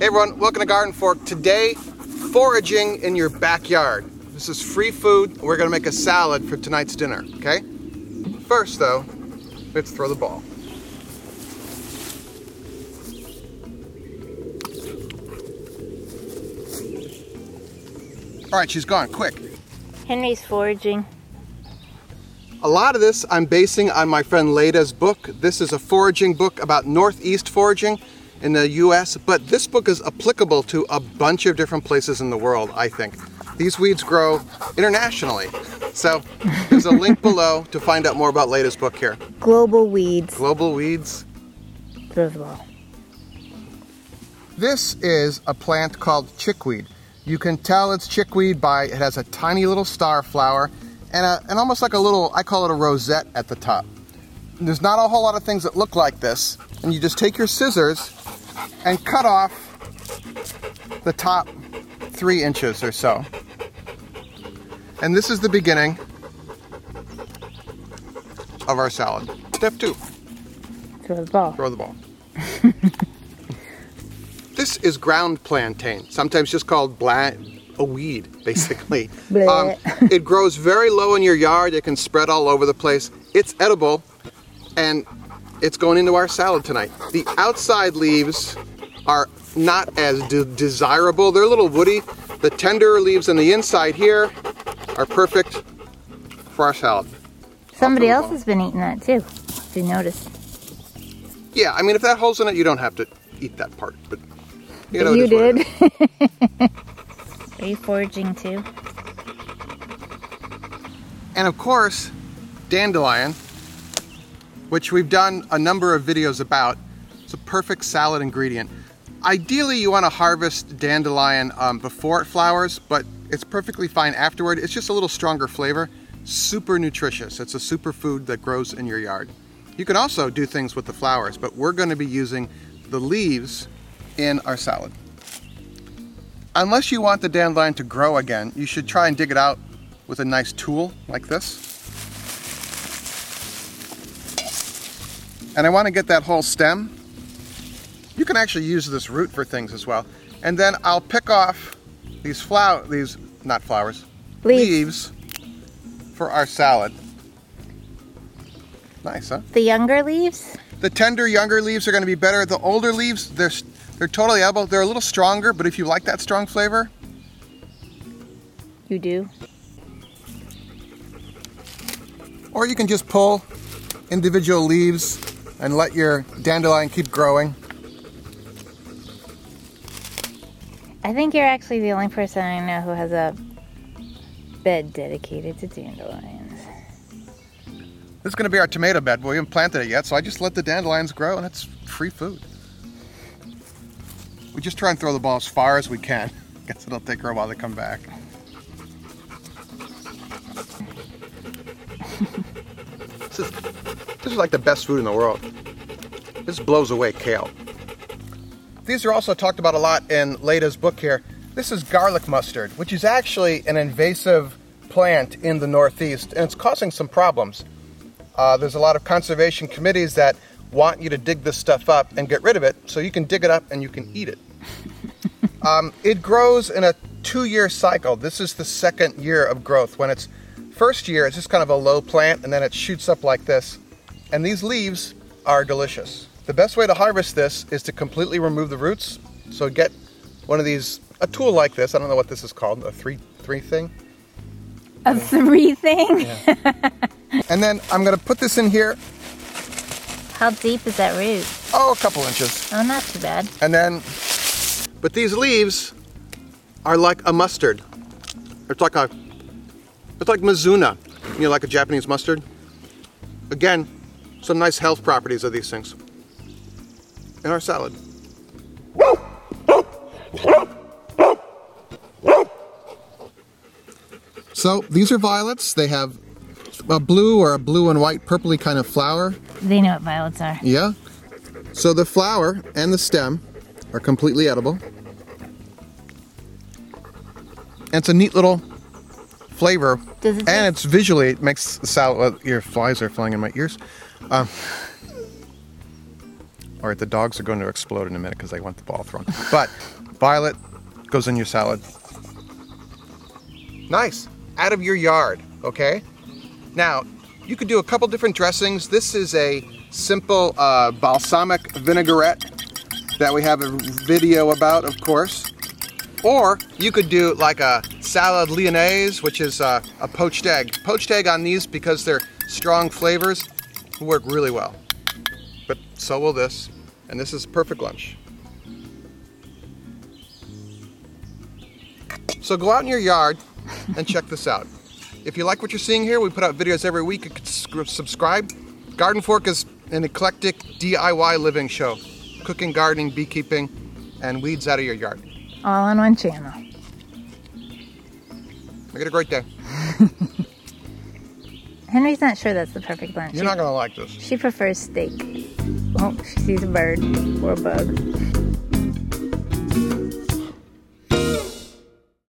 Hey everyone, welcome to Garden Fork. Today, foraging in your backyard. This is free food. We're gonna make a salad for tonight's dinner, okay? First though, let's throw the ball. All right, she's gone, quick. Henry's foraging. A lot of this I'm basing on my friend Leda's book. This is a foraging book about northeast foraging in the US, but this book is applicable to a bunch of different places in the world, I think. These weeds grow internationally. So there's a link below to find out more about Leda's book here. Global weeds. Global Weeds. Ball. This is a plant called chickweed. You can tell it's chickweed by it has a tiny little star flower and, a, and almost like a little, I call it a rosette at the top. There's not a whole lot of things that look like this. And you just take your scissors and cut off the top three inches or so. And this is the beginning of our salad. Step two, Throw the ball. throw the ball. this is ground plantain, sometimes just called bla- a weed, basically. Um, it grows very low in your yard. It can spread all over the place. It's edible, and it's going into our salad tonight. The outside leaves are not as de- desirable. They're a little woody. The tender leaves on the inside here are perfect for our salad. Somebody else has been eating that too. If you notice. Yeah, I mean, if that hole's in it, you don't have to eat that part. But you know, you is what it did. Are you foraging too? And of course, dandelion, which we've done a number of videos about. It's a perfect salad ingredient. Ideally, you want to harvest dandelion um, before it flowers, but it's perfectly fine afterward. It's just a little stronger flavor. Super nutritious. It's a superfood that grows in your yard. You can also do things with the flowers, but we're going to be using the leaves in our salad. Unless you want the dandelion to grow again, you should try and dig it out with a nice tool like this. And I want to get that whole stem. You can actually use this root for things as well. And then I'll pick off these flower, these not flowers, Leaves. leaves for our salad. Nice, huh? The younger leaves? The tender younger leaves are going to be better. The older leaves, they're they're totally edible. They're a little stronger, but if you like that strong flavor, You do. or you can just pull individual leaves and let your dandelion keep growing. I think you're actually the only person I know who has a bed dedicated to dandelions. This is going to be our tomato bed. We haven't planted it yet, so I just let the dandelions grow, and it's free food. We just try and throw the ball as far as we can. Guess it'll take her a while to come back. this, is, this is like the best food in the world. This blows away kale. These are also talked about a lot in Leda's book here. This is garlic mustard, which is actually an invasive plant in the Northeast, and it's causing some problems. Uh, there's a lot of conservation committees that want you to dig this stuff up and get rid of it so you can dig it up and you can eat it. um, it grows in a two year cycle. This is the second year of growth. When it's first year, it's just kind of a low plant and then it shoots up like this. And these leaves are delicious. The best way to harvest this is to completely remove the roots. So get one of these, a tool like this. I don't know what this is called, a three three thing. A three thing? And then I'm gonna put this in here. How deep is that root? Oh, a couple inches. Oh, not too bad. And then, but these leaves are like a mustard. It's like a, it's like Mizuna, you know, like a Japanese mustard. Again, some nice health properties of these things in our salad. So these are violets. They have a blue or a blue and white purpley kind of flower. They know what violets are. Yeah. So the flower and the stem are completely edible. And it's a neat little flavor. Does it and taste- it's visually, it makes the salad, well, your flies are flying in my ears. Um, All right, the dogs are going to explode in a minute because they want the ball thrown. But violet goes in your salad. Nice. Out of your yard, okay? Now, you could do a couple different dressings. This is a simple uh, balsamic vinaigrette that we have a video about, of course. Or you could do like a salad lyonnaise, which is uh, a poached egg. Poached egg on these because they're strong flavors work really well. But so will this, and this is perfect lunch. So go out in your yard and check this out. If you like what you're seeing here, we put out videos every week. You can subscribe. Garden Fork is an eclectic DIY living show. Cooking, gardening, beekeeping, and weeds out of your yard. All on one channel. Make it a great day. Henry's not sure that's the perfect lunch. You're not going to like this. She prefers steak. Oh, she sees a bird or a bug.